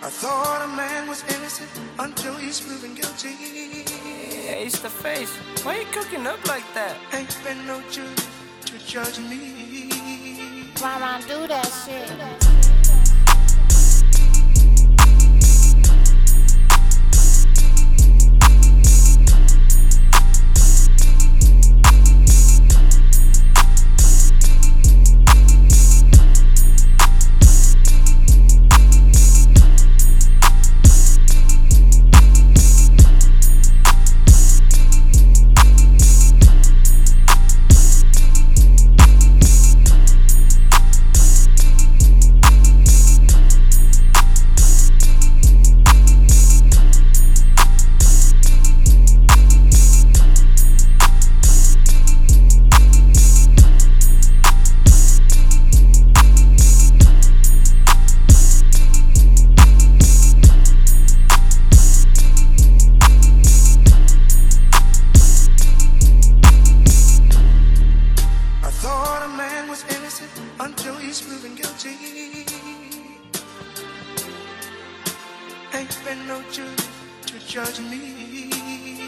I thought a man was innocent until he's proven guilty. Acetheface. Why you cooking up like that? Ain't been no jury to judge me. Run around, do that shit. He's proven guilty. Ain't been no jury to judge me.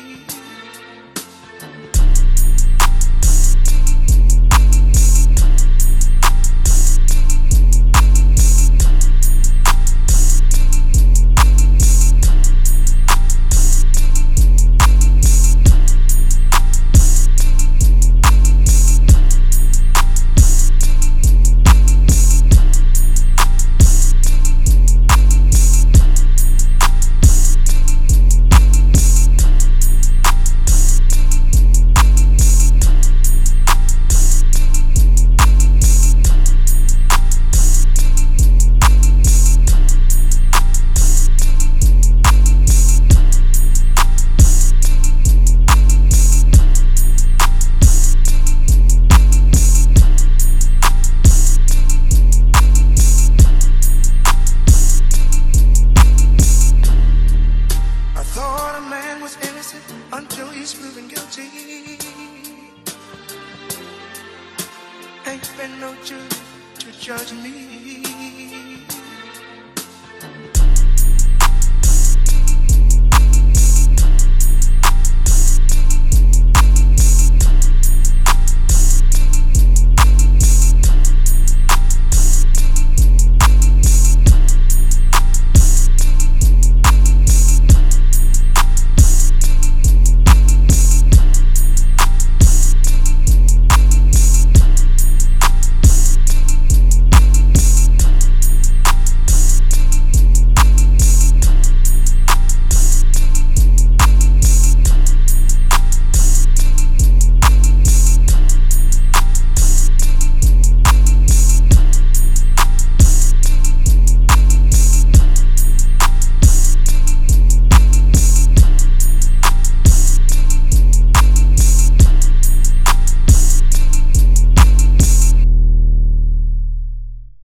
ain't been no judge to judge me.